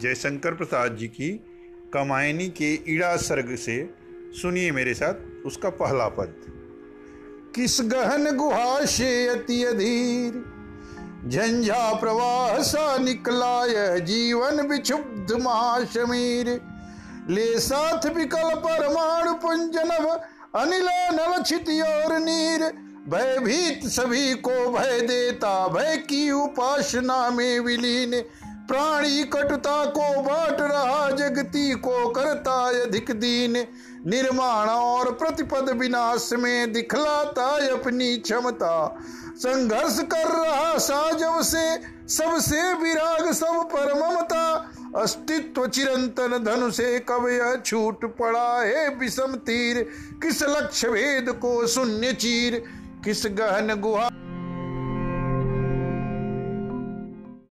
जयशंकर प्रसाद जी की कमायनी के ईड़ा सर्ग से सुनिए मेरे साथ उसका पहला पद। किस गहन गुहा से अति अधीर, झंझा प्रवाह सा निकला यह जीवन विक्षुब्ध महाशमीर। ले साथ विकल परमाणु पुंजनव, अनिल नलक्षित और नीर। भयभीत सभी को भय देता, भय की उपासना में विलीन। प्राणी कटुता को बांट रहा जगती को करता अधिक दीन। निर्माण और प्रतिपद विनाश में दिखलाता अपनी क्षमता। संघर्ष कर रहा साजव से सबसे विराग, सब पर ममता। अस्तित्व चिरंतन धनु से कब यह छूट पड़ा है विषम तीर। किस लक्ष्य भेद को शून्य चीर, किस गहन गुहा